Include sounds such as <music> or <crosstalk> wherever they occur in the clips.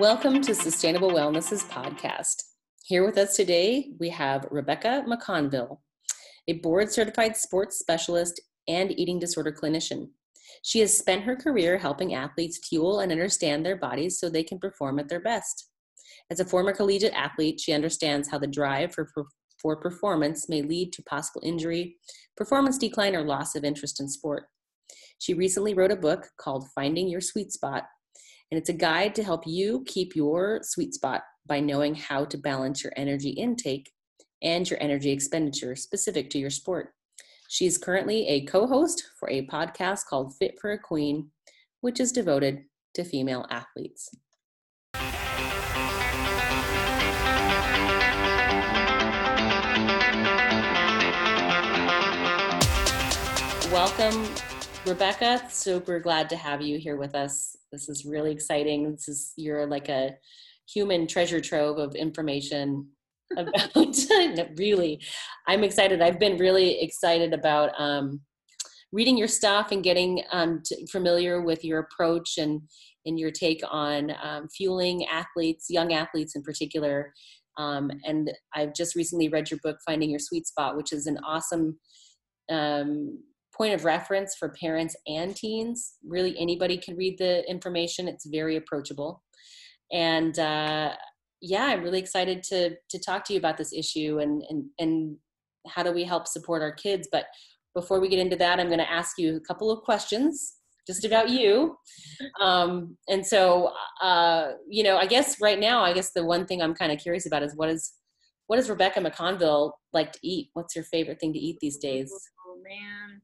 Welcome to Sustainable Wellness's podcast. Here with us today, we have Rebecca McConville, a board certified sports specialist and eating disorder clinician. She has spent her career helping athletes fuel and understand their bodies so they can perform at their best. As a former collegiate athlete, she understands how the drive for, for performance may lead to possible injury, performance decline, or loss of interest in sport. She recently wrote a book called Finding Your Sweet Spot, and it's a guide to help you keep your sweet spot by knowing how to balance your energy intake and your energy expenditure specific to your sport. She's currently a co host for a podcast called Fit for a Queen, which is devoted to female athletes. Welcome, Rebecca. Super glad to have you here with us. This is really exciting. This is you're like a human treasure trove of information <laughs> about <laughs> really i'm excited i've been really excited about um, reading your stuff and getting um, familiar with your approach and and your take on um, fueling athletes young athletes in particular um, and i've just recently read your book finding your sweet spot which is an awesome um, point of reference for parents and teens really anybody can read the information it's very approachable and uh, yeah, I'm really excited to to talk to you about this issue and and and how do we help support our kids. But before we get into that, I'm going to ask you a couple of questions just about you. Um, and so, uh, you know, I guess right now, I guess the one thing I'm kind of curious about is what is what does Rebecca McConville like to eat? What's your favorite thing to eat these days? Oh man.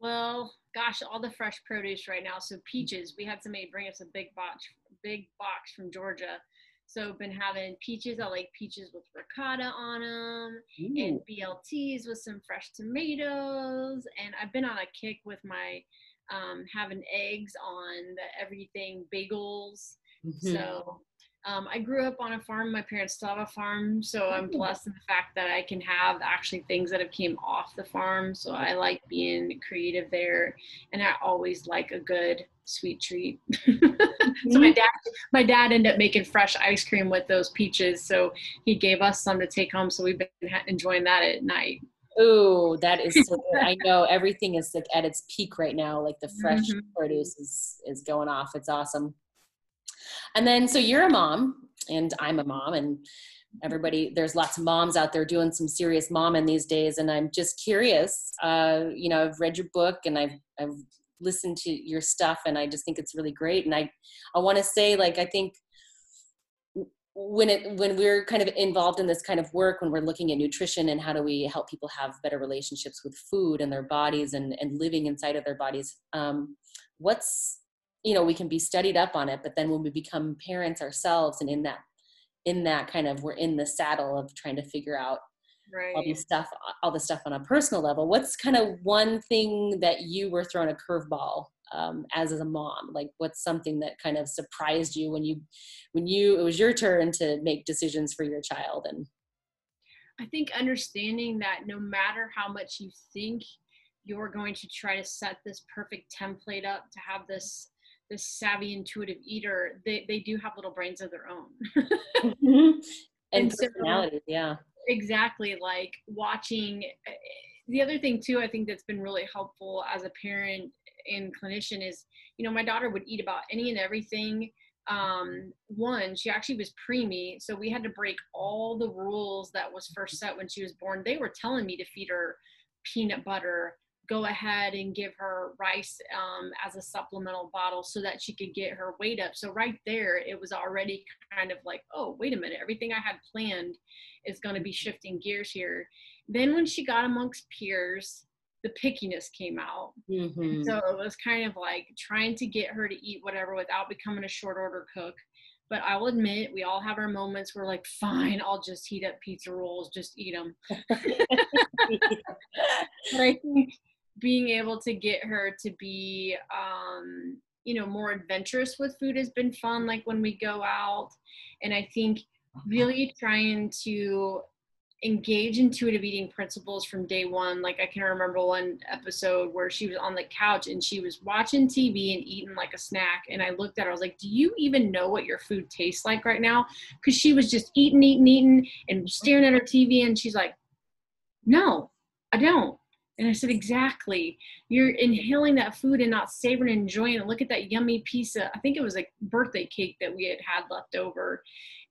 Well, gosh, all the fresh produce right now. So peaches, we had somebody bring us a big box, big box from Georgia so been having peaches. I like peaches with ricotta on them, Ooh. and BLTs with some fresh tomatoes. And I've been on a kick with my um, having eggs on the everything bagels. Mm-hmm. So um, I grew up on a farm. My parents still have a farm, so I'm blessed in the fact that I can have actually things that have came off the farm. So I like being creative there, and I always like a good sweet treat. <laughs> so my dad, my dad ended up making fresh ice cream with those peaches, so he gave us some to take home. So we've been enjoying that at night. Oh, that is so good. I <laughs> know everything is like at its peak right now. Like the fresh mm-hmm. produce is is going off. It's awesome. And then, so you're a mom, and I'm a mom, and everybody, there's lots of moms out there doing some serious momming these days. And I'm just curious. Uh, you know, I've read your book, and I've I've listened to your stuff, and I just think it's really great. And I I want to say, like, I think when it when we're kind of involved in this kind of work when we're looking at nutrition and how do we help people have better relationships with food and their bodies and and living inside of their bodies um, what's you know we can be studied up on it but then when we become parents ourselves and in that in that kind of we're in the saddle of trying to figure out right. all this stuff all the stuff on a personal level what's kind of one thing that you were thrown a curveball um, as a mom like what's something that kind of surprised you when you when you it was your turn to make decisions for your child and i think understanding that no matter how much you think you're going to try to set this perfect template up to have this this savvy intuitive eater they, they do have little brains of their own. <laughs> Mm-hmm. and, and personality so, yeah. Exactly like watching eh, the other thing too i think that's been really helpful as a parent and clinician is you know my daughter would eat about any and everything. Um, one she actually was preemie so we had to break all the rules that was first set when she was born. They were telling me to feed her peanut butter go ahead and give her rice um, as a supplemental bottle so that she could get her weight up. So right there, it was already kind of like, oh, wait a minute, everything I had planned is going to be shifting gears here. Then when she got amongst peers, the pickiness came out. Mm-hmm. So it was kind of like trying to get her to eat whatever without becoming a short order cook. But I'll admit, we all have our moments where, like, fine, I'll just heat up pizza rolls, just eat them. <laughs> <laughs> but I think being able to get her to be um, you know more adventurous with food has been fun like when we go out and i think really trying to engage intuitive eating principles from day one. Like I can remember one episode where she was on the couch and she was watching TV and eating like a snack. And I looked at her, I was like, Do you even know what your food tastes like right now? Because she was just eating, eating, eating and staring at her TV. And she's like, No, I don't. And I said, Exactly. You're inhaling that food and not savoring and enjoying it. Look at that yummy piece of, I think it was a birthday cake that we had had left over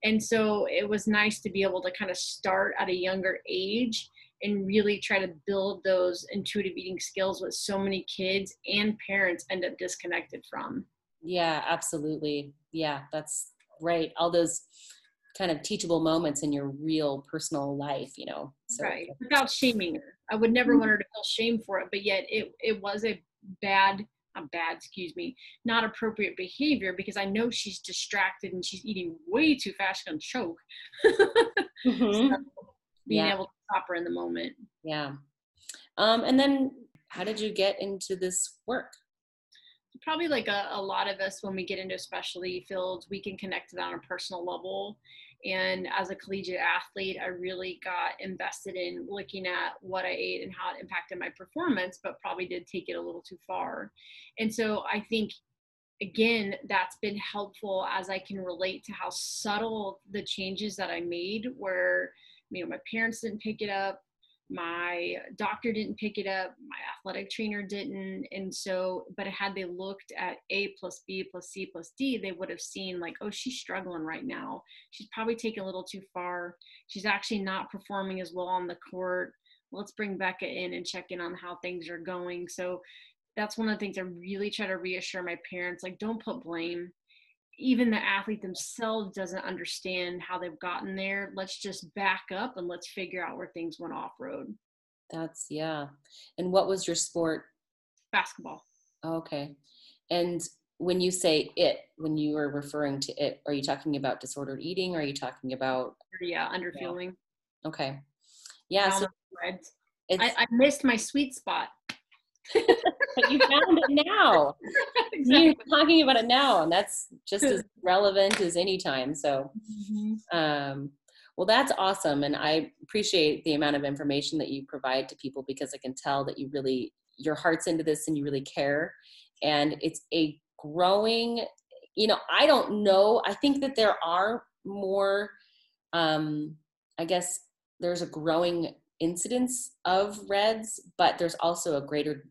and so it was nice to be able to kind of start at a younger age and really try to build those intuitive eating skills what so many kids and parents end up disconnected from yeah absolutely yeah that's right all those kind of teachable moments in your real personal life you know so. right without shaming her i would never mm-hmm. want her to feel shame for it but yet it, it was a bad not bad, excuse me, not appropriate behavior because I know she's distracted and she's eating way too fast, gonna choke. <laughs> mm-hmm. so being yeah. able to stop her in the moment. Yeah. Um, and then how did you get into this work? Probably like a, a lot of us when we get into a specialty fields, we can connect to that on a personal level and as a collegiate athlete, I really got invested in looking at what I ate and how it impacted my performance, but probably did take it a little too far. And so I think, again, that's been helpful as I can relate to how subtle the changes that I made, where, you know, my parents didn't pick it up my doctor didn't pick it up my athletic trainer didn't and so but had they looked at a plus b plus c plus d they would have seen like oh she's struggling right now. She's probably taking a little too far. She's actually not performing as well on the court. Let's bring becca in and check in on how things are going. So that's one of the things i really try to reassure my parents like don't put blame even the athlete themselves doesn't understand how they've gotten there. Let's just back up and let's figure out where things went off road. That's yeah. And what was your sport? Basketball. Okay. And when you say it, when you are referring to it, are you talking about disordered eating? Or are you talking about? Yeah, underfueling. Yeah. Okay. Yeah. So I, I missed my sweet spot. <laughs> but you found it now. <laughs> exactly. You're talking about it now, and that's just as relevant as any time. So, mm-hmm. um, well, that's awesome, and I appreciate the amount of information that you provide to people because I can tell that you really your heart's into this and you really care, and it's a growing. You know, I don't know. I think that there are more. Um, I guess there's a growing incidence of reds, but there's also a greater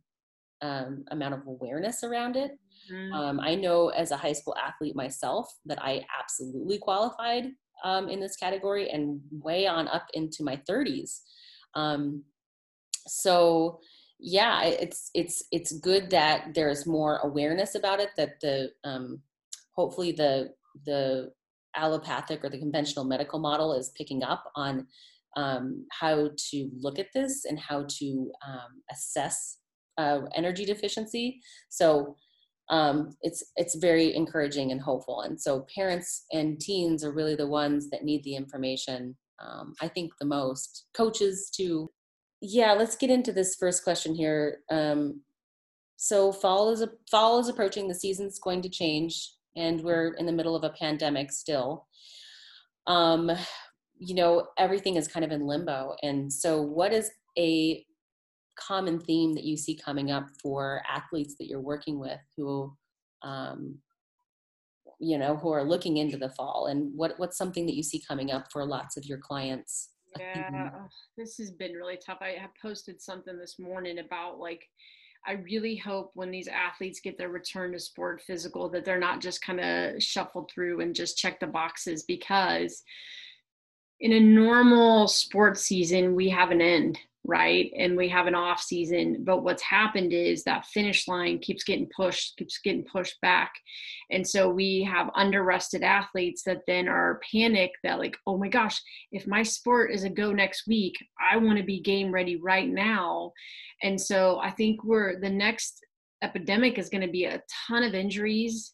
um, amount of awareness around it. Mm-hmm. Um, I know as a high school athlete myself that I absolutely qualified um, in this category and way on up into my 30s. Um, so yeah, it's it's it's good that there's more awareness about it. That the um, hopefully the the allopathic or the conventional medical model is picking up on um, how to look at this and how to um, assess uh, energy deficiency. So um, it's it's very encouraging and hopeful. And so parents and teens are really the ones that need the information. Um, I think the most coaches too. Yeah, let's get into this first question here. Um, so fall is a, fall is approaching. The season's going to change, and we're in the middle of a pandemic still. Um, you know, everything is kind of in limbo. And so, what is a common theme that you see coming up for athletes that you're working with who um, you know who are looking into the fall and what what's something that you see coming up for lots of your clients? Yeah this has been really tough. I have posted something this morning about like i really hope when these athletes get their return to sport physical that they're not just kind of shuffled through and just check the boxes because in a normal sports season we have an end right? And we have an off season. But what's happened is that finish line keeps getting pushed keeps getting pushed back. And so we have under rested athletes that then are panicked that like oh my gosh if my sport is a go next week i want to be game ready right now. And so i think we're the next epidemic is going to be a ton of injuries.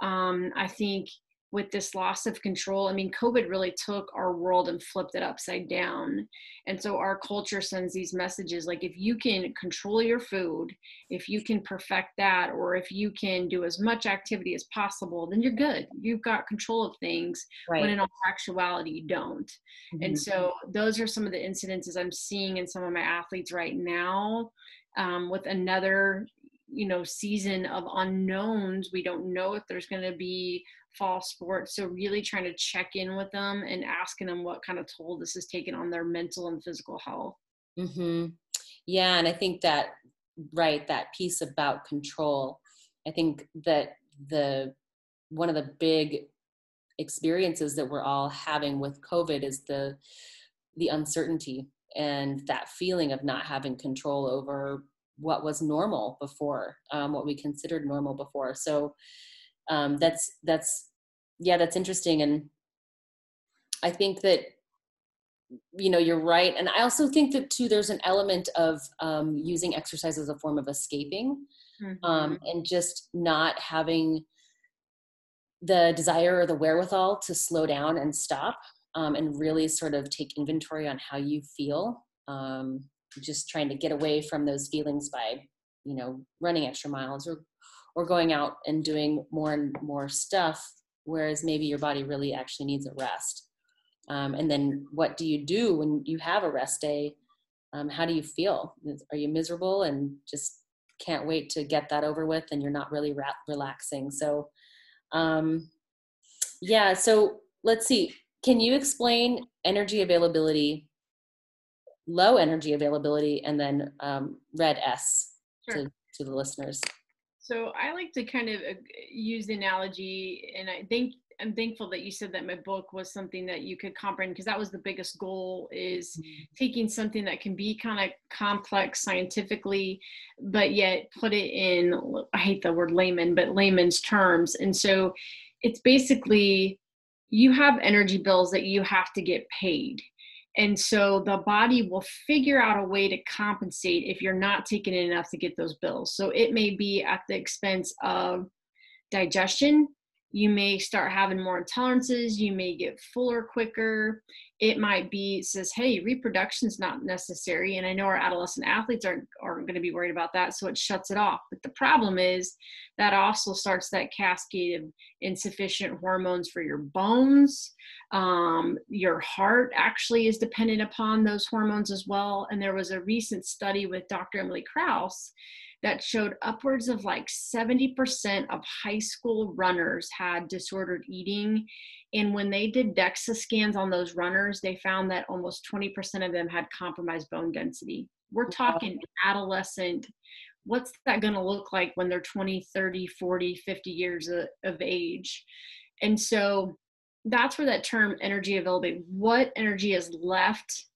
Um, i think with this loss of control. I mean, COVID really took our world and flipped it upside down. And so our culture sends these messages like if you can control your food, if you can perfect that, or if you can do as much activity as possible, then you're good. You've got control of things right. when in all actuality you don't. Mm-hmm. And so those are some of the incidences I'm seeing in some of my athletes right now. Um, with another you know season of unknowns we don't know if there's going to be fall sports so really trying to check in with them and asking them what kind of toll this has taken on their mental and physical health mm-hmm. yeah and i think that right that piece about control i think that the one of the big experiences that we're all having with covid is the the uncertainty and that feeling of not having control over what was normal before, um, what we considered normal before. So um, that's that's yeah, that's interesting, and I think that you know you're right, and I also think that too there's an element of um, using exercise as a form of escaping, um, mm-hmm. and just not having the desire or the wherewithal to slow down and stop um, and really sort of take inventory on how you feel um, just trying to get away from those feelings by you know running extra miles or or going out and doing more and more stuff whereas maybe your body really actually needs a rest. Um, and then what do you do when you have a rest day? Um, how do you feel? Are you miserable and just can't wait to get that over with and you're not really ra- relaxing? So um, yeah so let's see. Can you explain energy availability low energy availability and then um, red S sure. to, to the listeners. So I like to kind of uh, use the analogy, and I think I'm thankful that you said that my book was something that you could comprehend because that was the biggest goal is mm-hmm. taking something that can be kind of complex scientifically, but yet put it in I hate the word layman, but layman's terms. And so it's basically you have energy bills that you have to get paid and so the body will figure out a way to compensate if you're not taking in enough to get those bills. So it may be at the expense of digestion. You may start having more intolerances. You may get fuller quicker it might be says hey reproduction is not necessary and i know our adolescent athletes aren't, aren't going to be worried about that so it shuts it off but the problem is that also starts that cascade of insufficient hormones for your bones um, your heart actually is dependent upon those hormones as well and there was a recent study with dr emily kraus that showed upwards of like 70% of high school runners had disordered eating and when they did DEXA scans on those runners, they found that almost 20% of them had compromised bone density. We're talking adolescent. What's that going to look like when they're 20, 30, 40, 50 years of, of age? And so that's where that term energy availability, what energy is left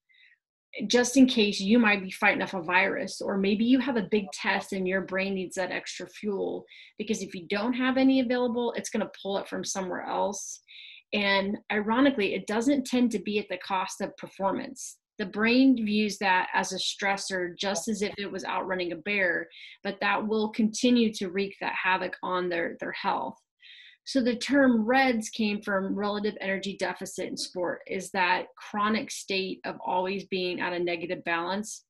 just in case you might be fighting off a virus or maybe you have a big test and your brain needs that extra fuel because if you don't have any available it's going to pull it from somewhere else and ironically, it doesn't tend to be at the cost of performance. The brain views that as a stressor just as if it was outrunning a bear, but that will continue to wreak that havoc on their, their health. So the term REDS came from relative energy deficit in sport, is that chronic state of always being at a negative balance.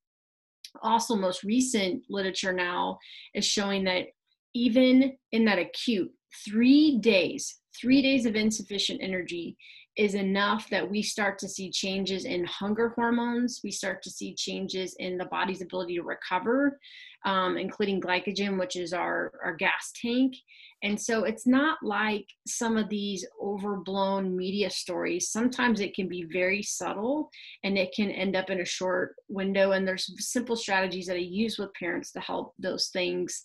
Also, most recent literature now is showing that even in that acute three days, three days of insufficient energy is enough that we start to see changes in hunger hormones. We start to see changes in the body's ability to recover, um, including glycogen, which is our, our gas tank. And so it's not like some of these overblown media stories. Sometimes it can be very subtle and it can end up in a short window. And there's simple strategies that I use with parents to help those things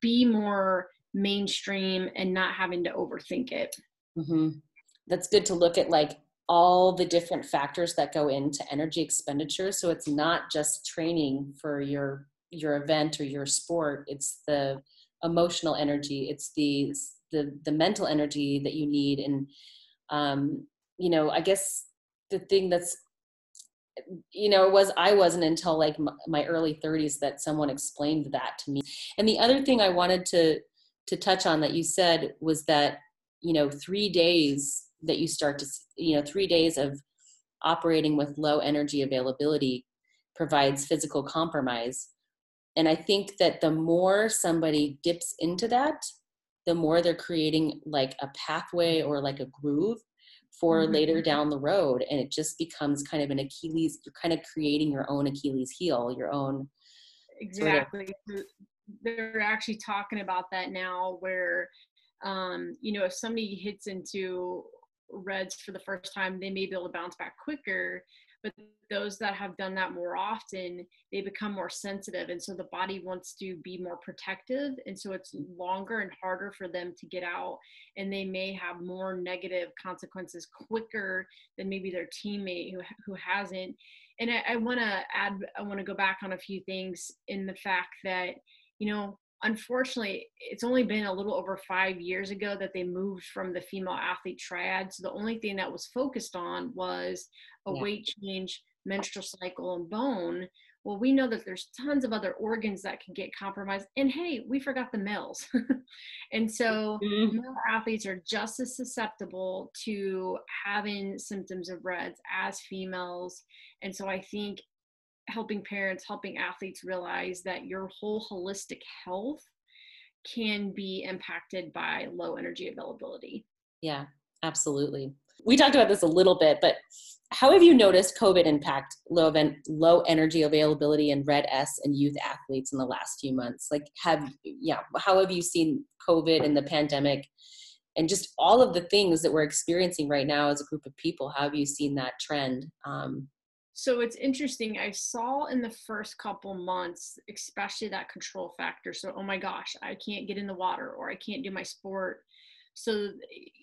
be more mainstream and not having to overthink it. Mm-hmm. That's good to look at like all the different factors that go into energy expenditure. So it's not just training for your your event or your sport. It's the emotional energy. It's the the the mental energy that you need. And um, you know, I guess the thing that's you know it was i wasn't until like my early 30s that someone explained that to me and the other thing i wanted to to touch on that you said was that you know three days that you start to you know three days of operating with low energy availability provides physical compromise. And i think that the more somebody dips into that the more they're creating like a pathway or like a groove for mm-hmm. later down the road. And it just becomes kind of an achilles you're kind of creating your own achilles heel your own exactly sort of, they're actually talking about that now where um, you know if somebody hits into reds for the first time they may be able to bounce back quicker but those that have done that more often they become more sensitive and so the body wants to be more protective and so it's longer and harder for them to get out and they may have more negative consequences quicker than maybe their teammate who, who hasn't. And i, I want to add i want to go back on a few things in the fact that you know unfortunately, it's only been a little over five years ago that they moved from the female athlete triad. So the only thing that was focused on was a yeah. weight change, menstrual cycle, and bone. Well, we know that there's tons of other organs that can get compromised. And hey, we forgot the males. <laughs> and so mm-hmm. male athletes are just as susceptible to having symptoms of reds as females. And so I think helping parents, helping athletes realize that your whole holistic health can be impacted by low energy availability. Yeah, absolutely. We talked about this a little bit, but how have you noticed COVID impact low event, low energy availability in Red S and youth athletes in the last few months? Like, have yeah, how have you seen COVID and the pandemic, and just all of the things that we're experiencing right now as a group of people? How have you seen that trend um, so it's interesting i saw in the first couple months especially that control factor so oh my gosh i can't get in the water or i can't do my sport. So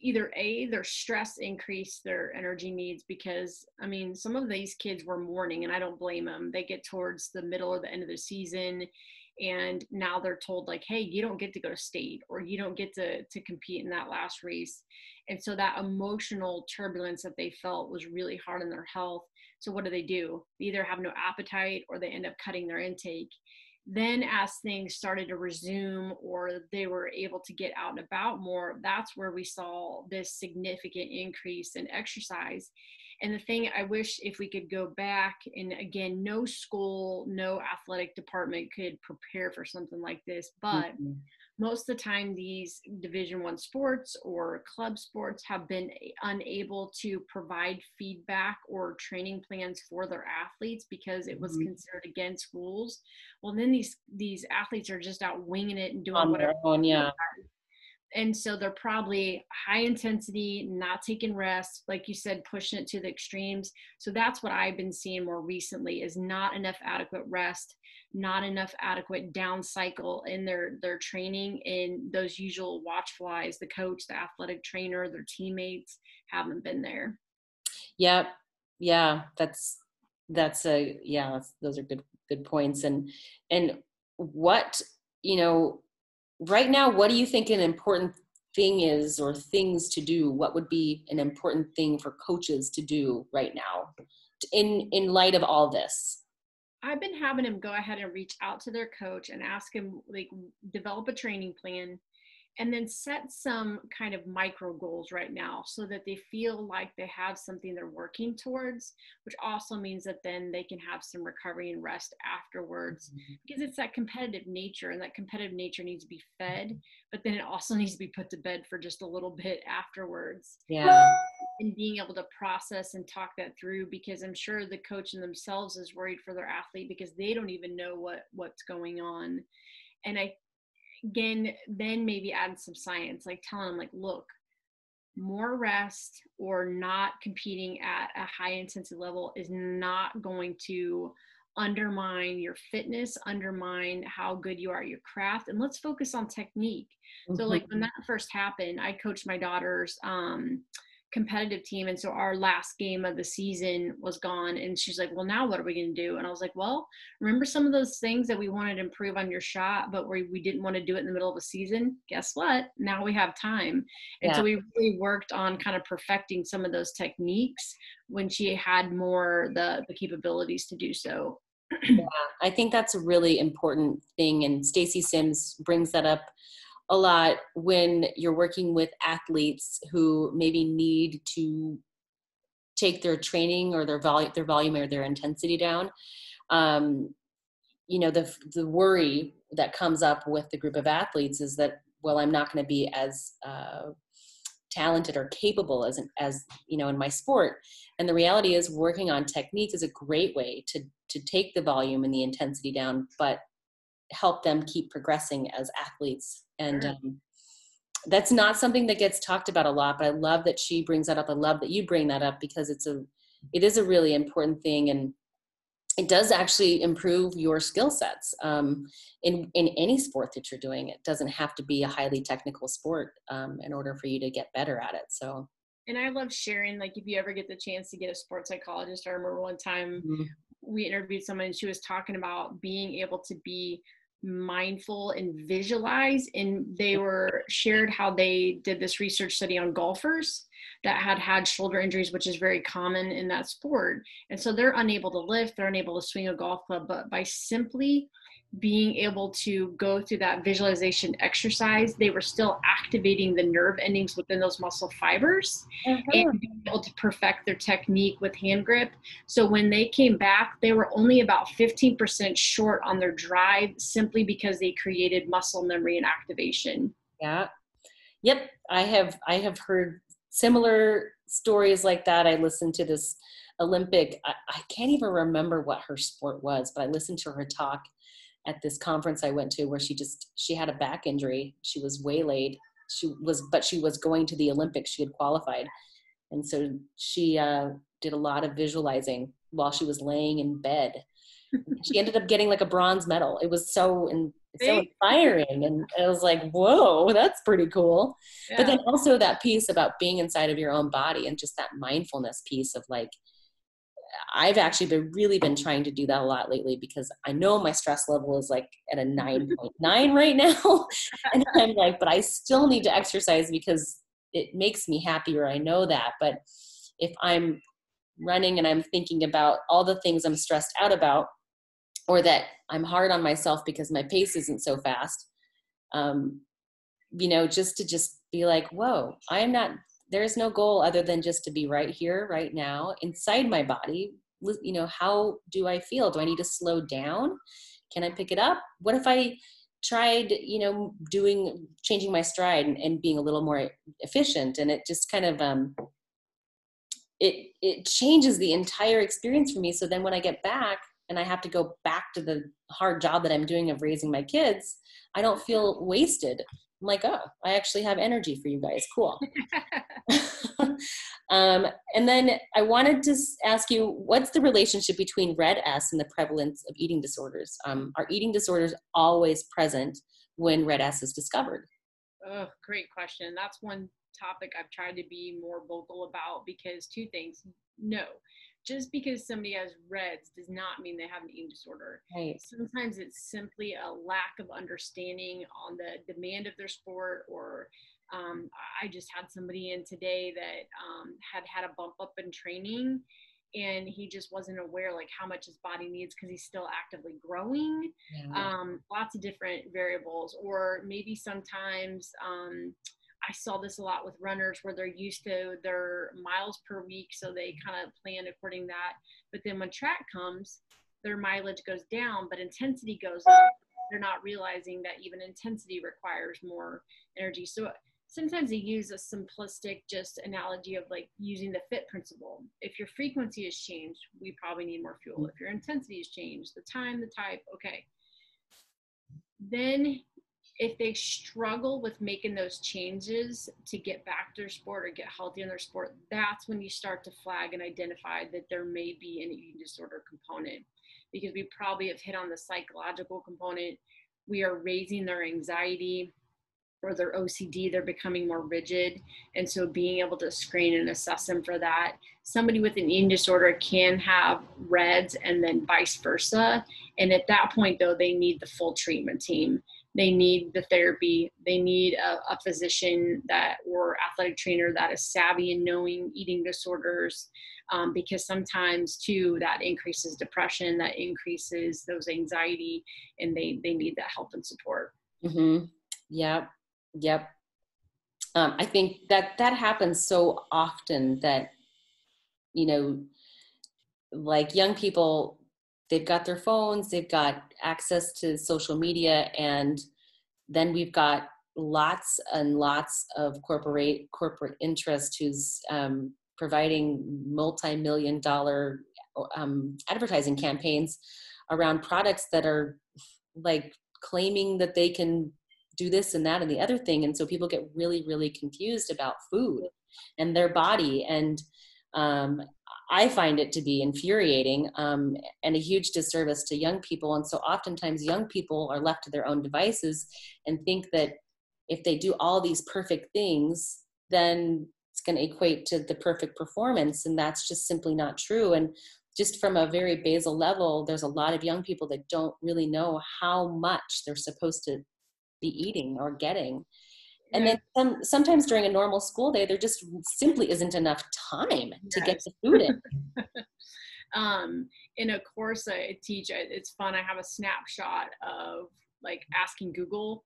either a their stress increased their energy needs because i mean some of these kids were mourning and i don't blame them they get towards the middle or the end of the season and now they're told like hey you don't get to go to state or you don't get to to compete in that last race. And so that emotional turbulence that they felt was really hard on their health so what do they do? They either have no appetite or they end up cutting their intake. Then, as things started to resume or they were able to get out and about more, that's where we saw this significant increase in exercise. And the thing I wish if we could go back, and again, no school, no athletic department could prepare for something like this, but mm-hmm. most of the time these division one sports or club sports have been unable to provide feedback or training plans for their athletes because it was mm-hmm. considered against rules well then these these athletes are just out winging it and doing On whatever own, yeah and so they're probably high intensity not taking rest like you said pushing it to the extremes. So that's what i've been seeing more recently is not enough adequate rest not enough adequate down cycle in their their training in those usual watch flies the coach the athletic trainer their teammates haven't been there. Yeah yeah that's that's a yeah that's, those are good good points. And and what you know right now what do you think an important thing is or things to do? What would be an important thing for coaches to do right now in in light of all this? I've been having them go ahead and reach out to their coach and ask him like develop a training plan and then set some kind of micro goals right now so that they feel like they have something they're working towards which also means that then they can have some recovery and rest afterwards. Mm-hmm. because it's that competitive nature and that competitive nature needs to be fed but then it also <laughs> needs to be put to bed for just a little bit afterwards. Yeah. And being able to process and talk that through because i'm sure the coach in themselves is worried for their athlete because they don't even know what what's going on. And i again, then maybe add some science, like telling them, like, look, more rest or not competing at a high intensity level is not going to undermine your fitness, undermine how good you are at your craft, and let's focus on technique. Mm-hmm. So, like when that first happened, I coached my daughter's um, competitive team and so our last game of the season was gone and she's like well now what are we going to do? And i was like well remember some of those things that we wanted to improve on your shot but we, we didn't want to do it in the middle of the season? Guess what? Now we have time. And yeah. so we really worked on kind of perfecting some of those techniques when she had more the, the capabilities to do so. Yeah i think that's a really important thing and stacy sims brings that up a lot when you're working with athletes who maybe need to take their training or their volume their volume or their intensity down. Um, you know the the worry that comes up with the group of athletes is that well i'm not going to be as uh, talented or capable as as you know in my sport. And the reality is working on technique is a great way to to take the volume and the intensity down but help them keep progressing as athletes. And um, that's not something that gets talked about a lot but i love that she brings that up. I love that you bring that up because it's a it is a really important thing and it does actually improve your skill sets um, in in any sport that you're doing. It doesn't have to be a highly technical sport um, in order for you to get better at it so. And i love sharing like if you ever get the chance to get a sports psychologist i remember one time mm-hmm. we interviewed someone and she was talking about being able to be mindful and visualize and they were shared how they did this research study on golfers that had had shoulder injuries which is very common in that sport. And so they're unable to lift they're unable to swing a golf club but by simply being able to go through that visualization exercise, they were still activating the nerve endings within those muscle fibers uh-huh. and being able to perfect their technique with hand grip. So when they came back, they were only about 15% short on their drive simply because they created muscle memory and activation. Yeah. Yep. I have I have heard similar stories like that. I listened to this Olympic, I, I can't even remember what her sport was, but I listened to her talk at this conference I went to where she just she had a back injury. She was waylaid. She was but she was going to the Olympics. She had qualified. And so she uh, did a lot of visualizing while she was laying in bed. she ended up getting like a bronze medal. It was so and so inspiring and I was like, whoa, that's pretty cool. Yeah. But then also that piece about being inside of your own body and just that mindfulness piece of like I've actually been really been trying to do that a lot lately because I know my stress level is like at a 9.9 <laughs> right now. <laughs> and I'm like, but I still need to exercise because it makes me happier. I know that. But if I'm running and I'm thinking about all the things I'm stressed out about, or that I'm hard on myself because my pace isn't so fast, um, you know, just to just be like, whoa, I am not there is no goal other than just to be right here right now inside my body. You know how do i feel? Do i need to slow down? Can i pick it up? What if i tried you know doing changing my stride and, and being a little more efficient? And it just kind of um it it changes the entire experience for me. So then when i get back and i have to go back to the hard job that i'm doing of raising my kids i don't feel wasted. I'm like, oh, I actually have energy for you guys. Cool. <laughs> <laughs> um, and then I wanted to ask you, what's the relationship between red S and the prevalence of eating disorders? Um, are eating disorders always present when red S is discovered? Oh, great question. That's one topic I've tried to be more vocal about because two things. No, just because somebody has reds does not mean they have an eating disorder. Right. Sometimes it's simply a lack of understanding on the demand of their sport or um, I just had somebody in today that um, had had a bump up in training and he just wasn't aware like how much his body needs because he's still actively growing yeah. um, lots of different variables or maybe sometimes um, I saw this a lot with runners where they're used to their miles per week, so they kind of plan according to that. But then when track comes, their mileage goes down, but intensity goes up. They're not realizing that even intensity requires more energy. So sometimes they use a simplistic just analogy of like using the FITT principle. If your frequency has changed, we probably need more fuel. If your intensity has changed, the time, the type, okay. Then if they struggle with making those changes to get back to their sport or get healthy in their sport, that's when you start to flag and identify that there may be an eating disorder component because we probably have hit on the psychological component. We are raising their anxiety or their OCD, they're becoming more rigid. And so being able to screen and assess them for that. Somebody with an eating disorder can have REDS and then vice versa. And at that point, though, they need the full treatment team they need the therapy they need a, a, physician that or athletic trainer that is savvy in knowing eating disorders um, because sometimes too that increases depression that increases those anxiety and they they need that help and support mm-hmm. yeah Yep. Um, I think that that happens so often that, you know, like young people, they've got their phones, they've got access to social media, and then we've got lots and lots of corporate corporate interest who's um, providing multi-million dollar um, advertising campaigns around products that are like claiming that they can do this and that and the other thing. And so people get really really confused about food and their body. And um, i find it to be infuriating um, and a huge disservice to young people. And so oftentimes young people are left to their own devices and think that if they do all these perfect things then it's going to equate to the perfect performance. And that's just simply not true. And just from a very basal level there's a lot of young people that don't really know how much they're supposed to be eating or getting. And then some, sometimes during a normal school day there just simply isn't enough time to get the food in. <laughs> Um, in a course i teach it's fun. I have a snapshot of like asking google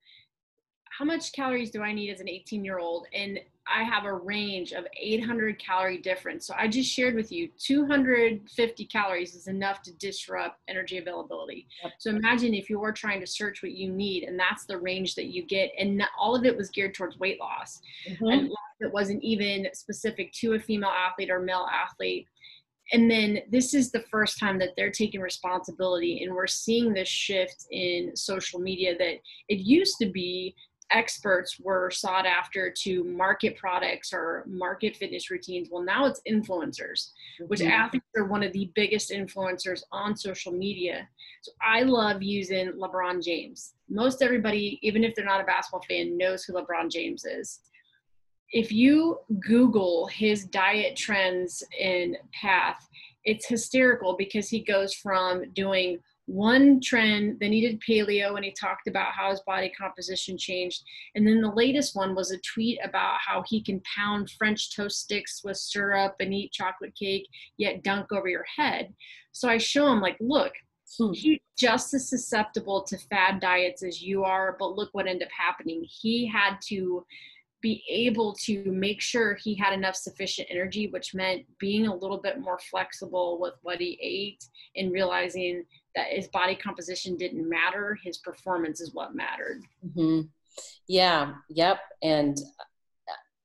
how much calories do I need as an 18 year old? And I have a range of 800 calorie difference. So I just shared with you 250 calories is enough to disrupt energy availability. Yep. So imagine if you were trying to search what you need and that's the range that you get. And all of it was geared towards weight loss. Mm-hmm. And it wasn't even specific to a female athlete or male athlete and then this is the first time that they're taking responsibility and we're seeing this shift in social media that it used to be experts were sought after to market products or market fitness routines. Well, now it's influencers, which mm-hmm. athletes are one of the biggest influencers on social media. So I love using LeBron James. Most everybody, even if they're not a basketball fan, knows who LeBron James is. If you Google his diet trends and path, it's hysterical because he goes from doing one trend then he did paleo and he talked about how his body composition changed. And then the latest one was a tweet about how he can pound french toast sticks with syrup and eat chocolate cake yet dunk over your head. So i show him like look hmm. he's just as susceptible to fad diets as you are but look what ended up happening. He had to be able to make sure he had enough sufficient energy, which meant being a little bit more flexible with what he ate and realizing that his body composition didn't matter his performance is what mattered mm-hmm. yeah yep and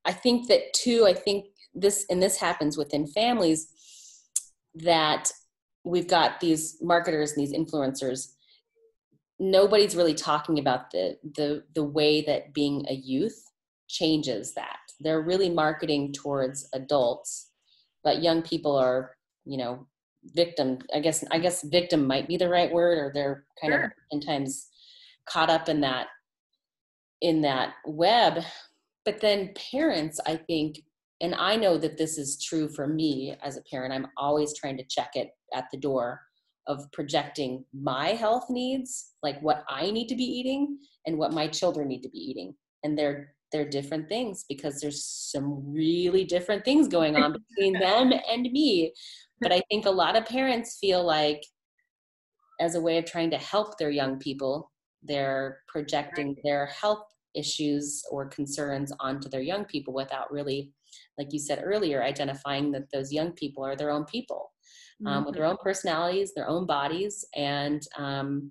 i think that too i think this and this happens within families that we've got these marketers and these influencers nobody's really talking about the the the way that being a youth changes that they're really marketing towards adults but young people are you know victim i guess i guess victim might be the right word or they're kind sure. of sometimes caught up in that in that web. But then parents i think and i know that this is true for me as a parent i'm always trying to check it at the door of projecting my health needs like what i need to be eating and what my children need to be eating. And they're they're different things because there's some really different things going on between <laughs> them and me but I think a lot of parents feel like, as a way of trying to help their young people, they're projecting their health issues or concerns onto their young people without really, like you said earlier, identifying that those young people are their own people um, mm-hmm. with their own personalities, their own bodies, and um,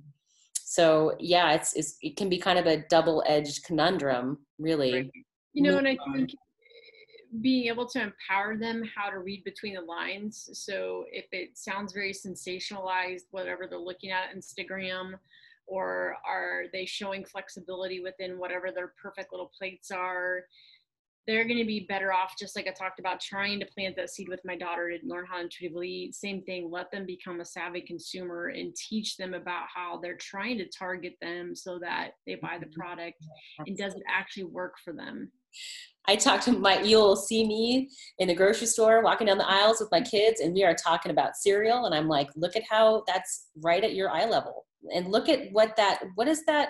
so yeah, it's, it's, it can be kind of a double-edged conundrum, really. You know, and I think being able to empower them how to read between the lines. So if it sounds very sensationalized, whatever they're looking at Instagram, or are they showing flexibility within whatever their perfect little plates are, they're going to be better off, just like I talked about, trying to plant that seed with my daughter to learn how to intuitively eat. Same thing, let them become a savvy consumer and teach them about how they're trying to target them so that they buy the mm-hmm. product and does it actually work for them. I talk to my, you'll see me in the grocery store walking down the aisles with my kids, and we are talking about cereal. And I'm like, look at how that's right at your eye level. And look at what that, what is that?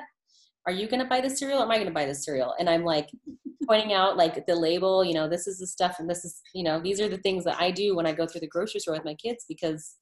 Are you going to buy the cereal? Or am I going to buy the cereal? And I'm like <laughs> pointing out like the label, you know, this is the stuff, and this is, you know, these are the things that I do when I go through the grocery store with my kids because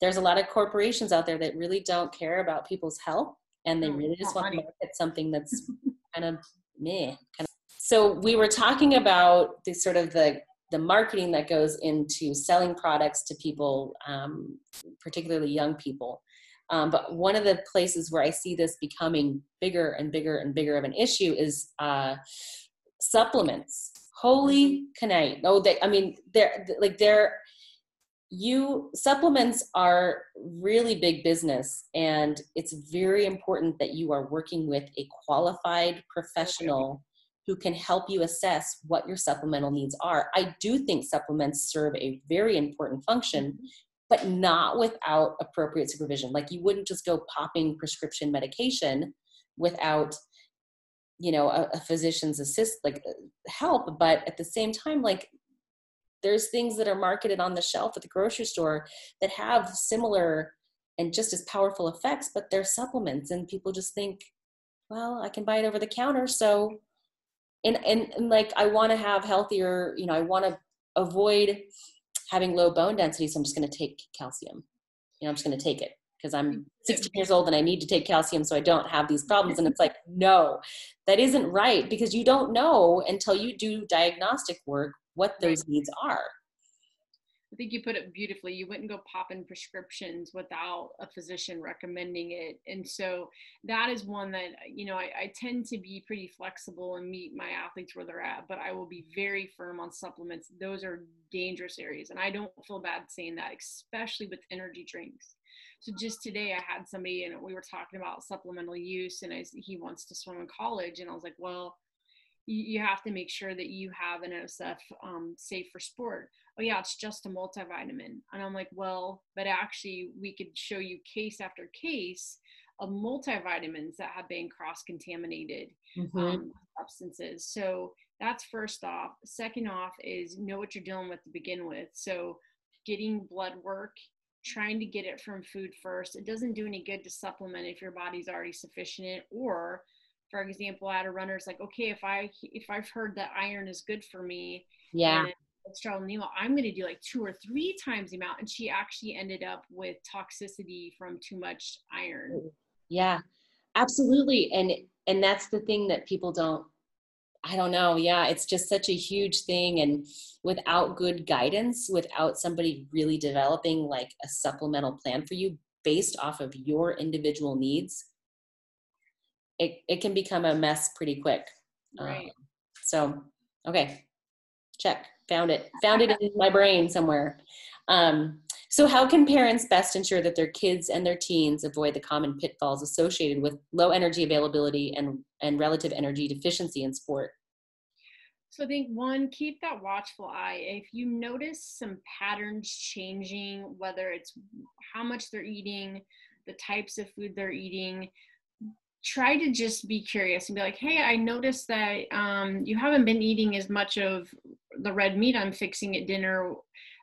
there's a lot of corporations out there that really don't care about people's health and they really just want to market something that's <laughs> kind of meh. Kind of. So we were talking about the sort of the the marketing that goes into selling products to people, um, particularly young people. Um, but one of the places where I see this becoming bigger and bigger and bigger of an issue is uh, supplements. Holy canite! Oh, they. I mean, they're like they're you supplements are really big business and it's very important that you are working with a qualified professional who can help you assess what your supplemental needs are i do think supplements serve a very important function mm-hmm. but not without appropriate supervision like you wouldn't just go popping prescription medication without you know a, a physician's assist like help but at the same time like there's things that are marketed on the shelf at the grocery store that have similar and just as powerful effects but they're supplements and people just think well i can buy it over the counter so and and, and like i want to have healthier you know i want to avoid having low bone density so i'm just going to take calcium. You know i'm just going to take it because i'm <laughs> 16 years old and i need to take calcium so i don't have these problems. And it's like <laughs> no that isn't right because you don't know until you do diagnostic work what those needs are. Think you put it beautifully. You wouldn't go popping prescriptions without a physician recommending it. And so that is one that, you know, I, I, tend to be pretty flexible and meet my athletes where they're at, but I will be very firm on supplements. Those are dangerous areas. And I don't feel bad saying that, especially with energy drinks. So just today I had somebody and we were talking about supplemental use and I, he wants to swim in college. And I was like, well, you, have to make sure that you have an NSF um, safe for sport. Oh yeah, it's just a multivitamin. And I'm like, well, but actually we could show you case after case of multivitamins that have been cross-contaminated mm-hmm. um, substances. So that's first off. Second off is know what you're dealing with to begin with. So getting blood work trying to get it from food first. It doesn't do any good to supplement if your body's already sufficient or for example, had a runner. It's like, okay, if I if I've heard that iron is good for me, yeah, Nemo, I'm going to do like two or three times the amount. And she actually ended up with toxicity from too much iron. Yeah, absolutely. And and that's the thing that people don't. I don't know. Yeah, it's just such a huge thing, and without good guidance, without somebody really developing like a supplemental plan for you based off of your individual needs, it, it can become a mess pretty quick. Right. Um, so, okay, check. Found it. Found it in my brain somewhere. Um, so, how can parents best ensure that their kids and their teens avoid the common pitfalls associated with low energy availability and, and relative energy deficiency in sport? So I think one, keep that watchful eye. If you notice some patterns changing, whether it's how much they're eating, the types of food they're eating, try to just be curious and be like, hey, I noticed that um, you haven't been eating as much of the red meat I'm fixing at dinner.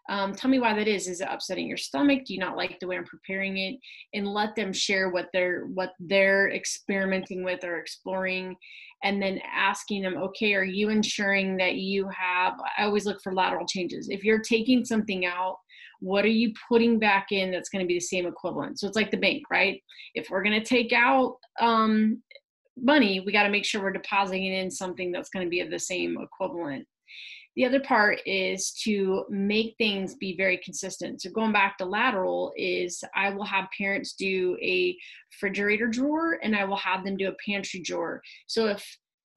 Um, tell me why that is. Is it upsetting your stomach? Do you not like the way I'm preparing it? And let them share what they're what they're experimenting with or exploring, and then asking them, okay, are you ensuring that you have? I always look for lateral changes. If you're taking something out what are you putting back in that's going to be the same equivalent? So it's like the bank right? If we're going to take out um, money we got to make sure we're depositing it in something that's going to be of the same equivalent. The other part is to make things be very consistent. So going back to lateral is i will have parents do a refrigerator drawer and i will have them do a pantry drawer. So if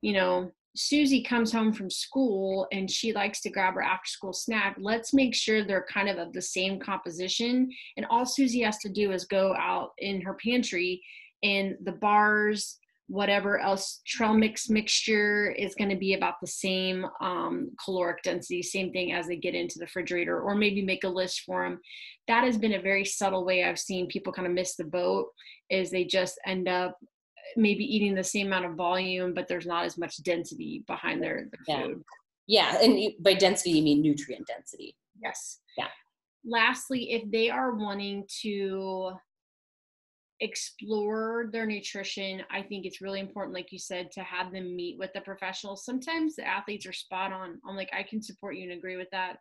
you know Susie comes home from school and she likes to grab her after school snack, let's make sure they're kind of of the same composition. And all Susie has to do is go out in her pantry and the bars, whatever else, trail mix mixture is going to be about the same um, caloric density, same thing as they get into the refrigerator, or maybe make a list for them. That has been a very subtle way I've seen people kind of miss the boat is they just end up maybe eating the same amount of volume, but there's not as much density behind their, their yeah. food. Yeah, and by density you mean nutrient density. Yes. Yeah. Lastly, if they are wanting to explore their nutrition, I think it's really important, like you said, to have them meet with the professionals. Sometimes the athletes are spot on. I'm like, I can support you and agree with that.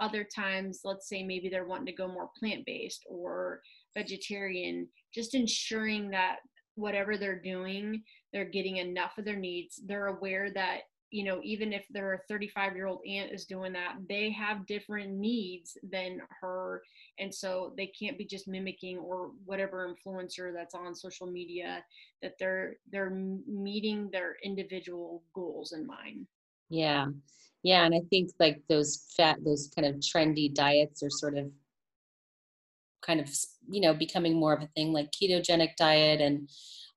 Other times, let's say maybe they're wanting to go more plant based or vegetarian, just ensuring that whatever they're doing they're getting enough of their needs. They're aware that you know even if their 35 year old aunt is doing that they have different needs than her. And so they can't be just mimicking or whatever influencer that's on social media that they're they're meeting their individual goals in mind. Yeah. Yeah and i think like those fat those kind of trendy diets are sort of kind of you know becoming more of a thing like ketogenic diet and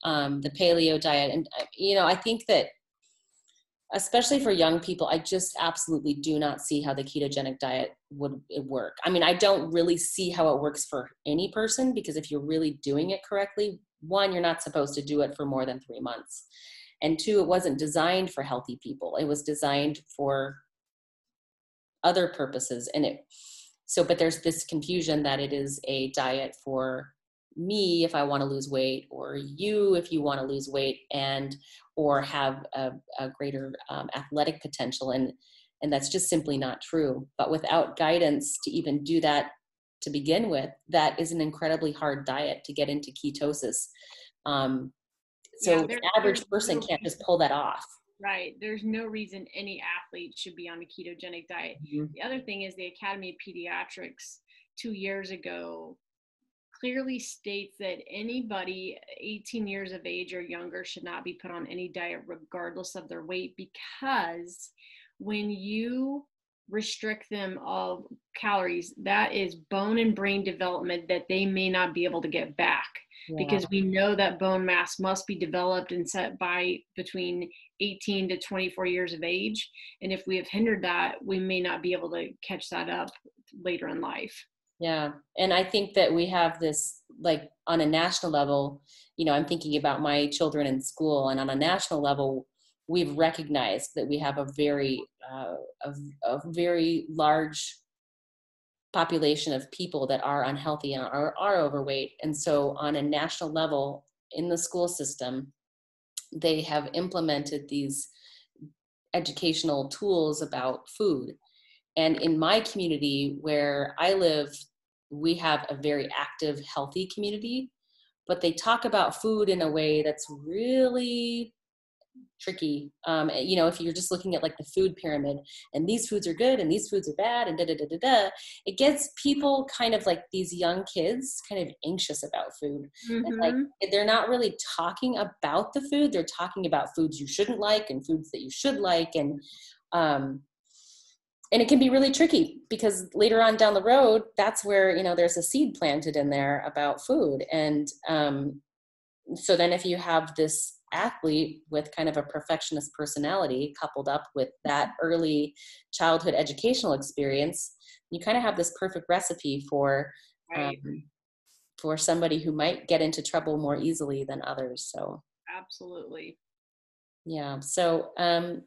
um, the paleo diet and uh, you know i think that especially for young people, I just absolutely do not see how the ketogenic diet would work. I mean, I don't really see how it works for any person because if you're really doing it correctly, one, you're not supposed to do it for more than three months. And two, it wasn't designed for healthy people. It was designed for other purposes. And it, so, but there's this confusion that it is a diet for me if I want to lose weight, or you if you want to lose weight, and or have a, a greater um, athletic potential, and and that's just simply not true. But without guidance to even do that to begin with, that is an incredibly hard diet to get into ketosis. Um, so yeah, average person can't just pull that off. Right. There's no reason any athlete should be on a ketogenic diet. Mm-hmm. The other thing is the Academy of Pediatrics two years ago clearly states that anybody 18 years of age or younger should not be put on any diet regardless of their weight because when you restrict them of calories that is bone and brain development that they may not be able to get back yeah. because we know that bone mass must be developed and set by between 18 to 24 years of age and if we have hindered that we may not be able to catch that up later in life yeah. And I think that we have this, like, on a national level, you know, I'm thinking about my children in school, and on a national level, we've recognized that we have a very, uh, a, a very large population of people that are unhealthy and are, are overweight. And so, on a national level, in the school system, they have implemented these educational tools about food. And in my community where I live, we have a very active, healthy community, but they talk about food in a way that's really tricky. Um, eh, you know, if you're just looking at like the food pyramid and these foods are good and these foods are bad and da da da da da, it gets people kind of like these young kids kind of anxious about food. Mm-hmm. And like mm-hmm. they're not really talking about the food, they're talking about foods you shouldn't like and foods that you should like. And um, and it can be really tricky because later on down the road that's where you know there's a seed planted in there about food and um, so then if you have this athlete with kind of a perfectionist personality coupled up with that early childhood educational experience you kind of have this perfect recipe for right. um, for somebody who might get into trouble more easily than others so absolutely yeah so um,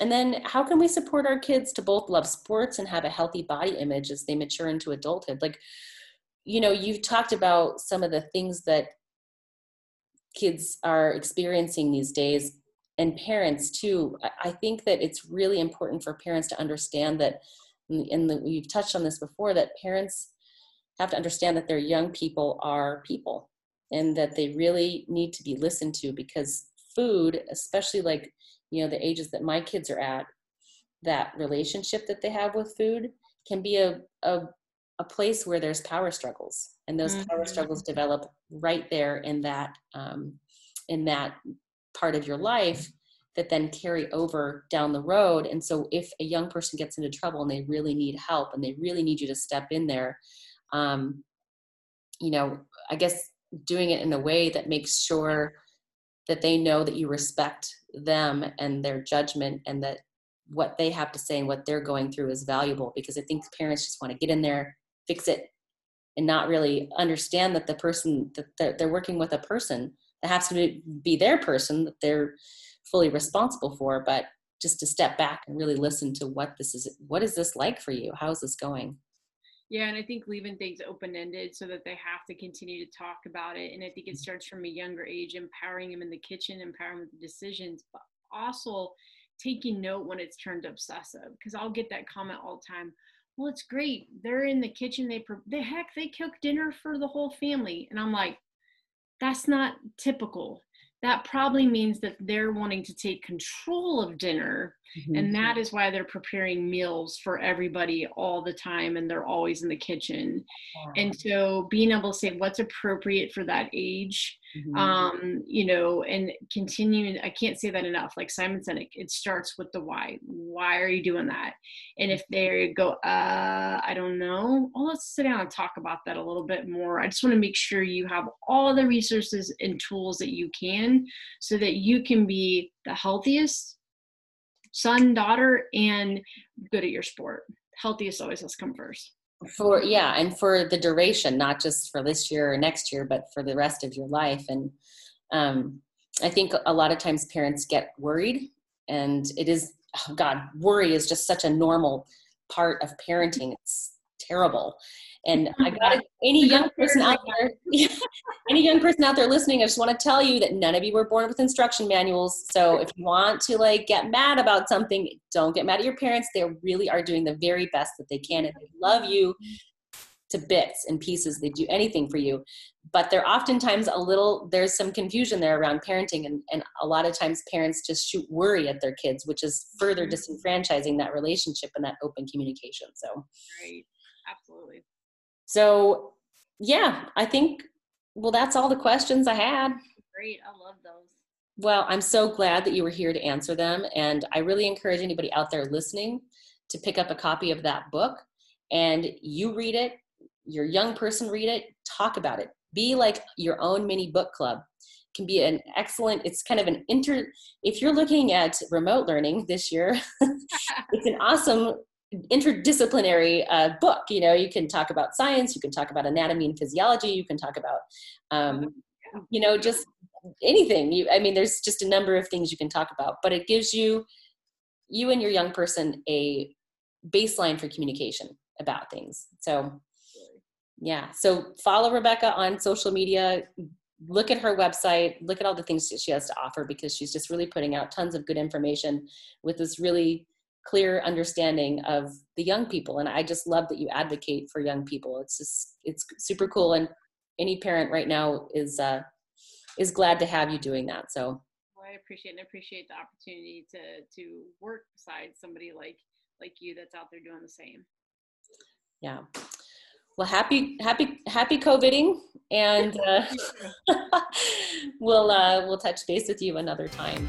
and then how can we support our kids to both love sports and have a healthy body image as they mature into adulthood? Like, you know, you've talked about some of the things that kids are experiencing these days and parents too. I think that it's really important for parents to understand that, and we've touched on this before, that parents have to understand that their young people are people and that they really need to be listened to because food, especially like you know the ages that my kids are at that relationship that they have with food can be a, a, a place where there's power struggles and those mm-hmm. power struggles develop right there in that um, in that part of your life that then carry over down the road and so if a young person gets into trouble and they really need help and they really need you to step in there um, you know i guess doing it in a way that makes sure that they know that you respect them and their judgment and that what they have to say and what they're going through is valuable because I think parents just want to get in there, fix it, and not really understand that the person that they're working with a person that has to be their person that they're fully responsible for, but just to step back and really listen to what this is what is this like for you? How is this going? Yeah, and I think leaving things open ended so that they have to continue to talk about it. And I think it starts from a younger age, empowering them in the kitchen, empowering them with the decisions, but also taking note when it's turned obsessive. Because I'll get that comment all the time. Well, it's great. They're in the kitchen. They the heck they cook dinner for the whole family, and I'm like, that's not typical. that probably means that they're wanting to take control of dinner Mm-hmm. And that is why they're preparing meals for everybody all the time and they're always in the kitchen. And so being able to say what's appropriate for that age, mm-hmm. um, you know, and continuing, I can't say that enough. Like Simon said, it, it starts with the why. Why are you doing that? And if they go, uh, I don't know, well, let's sit down and talk about that a little bit more. I just want to make sure you have all the resources and tools that you can so that you can be the healthiest son, daughter, and good at your sport. Healthiest always has come first. For yeah, and for the duration, not just for this year or next year, but for the rest of your life. And um, I think a lot of times parents get worried, and it is oh God, worry is just such a normal part of parenting. It's terrible. And I <laughs> got any young person out there, <laughs> any young person out there listening, I just want to tell you that none of you were born with instruction manuals. So if you want to like get mad about something, don't get mad at your parents. They really are doing the very best that they can, and they love you to bits and pieces. They do anything for you, but they're oftentimes a little. There's some confusion there around parenting, and and a lot of times parents just shoot worry at their kids, which is further mm-hmm. disenfranchising that relationship and that open communication. So, right, absolutely. So, yeah, I think, well, that's all the questions I had. Great. I love those. Well, I'm so glad that you were here to answer them. And I really encourage anybody out there listening to pick up a copy of that book and you read it, your young person read it, talk about it. Be like your own mini book club. It can be an excellent, it's kind of an inter, if you're looking at remote learning this year, <laughs> it's an awesome interdisciplinary uh, book. You know, you can talk about science, you can talk about anatomy and physiology, you can talk about, um, you know, just anything. You, I mean, there's just a number of things you can talk about, but it gives you, you and your young person, a baseline for communication about things. So, yeah. So follow Rebecca on social media. Look at her website. Look at all the things that she has to offer because she's just really putting out tons of good information with this really clear understanding of the young people and i just love that you advocate for young people. It's just it's super cool and any parent right now is uh is glad to have you doing that so. Well, i appreciate and appreciate the opportunity to to work beside somebody like like you that's out there doing the same. Yeah. Well happy happy happy coviding and <laughs> uh, <laughs> we'll uh we'll touch base with you another time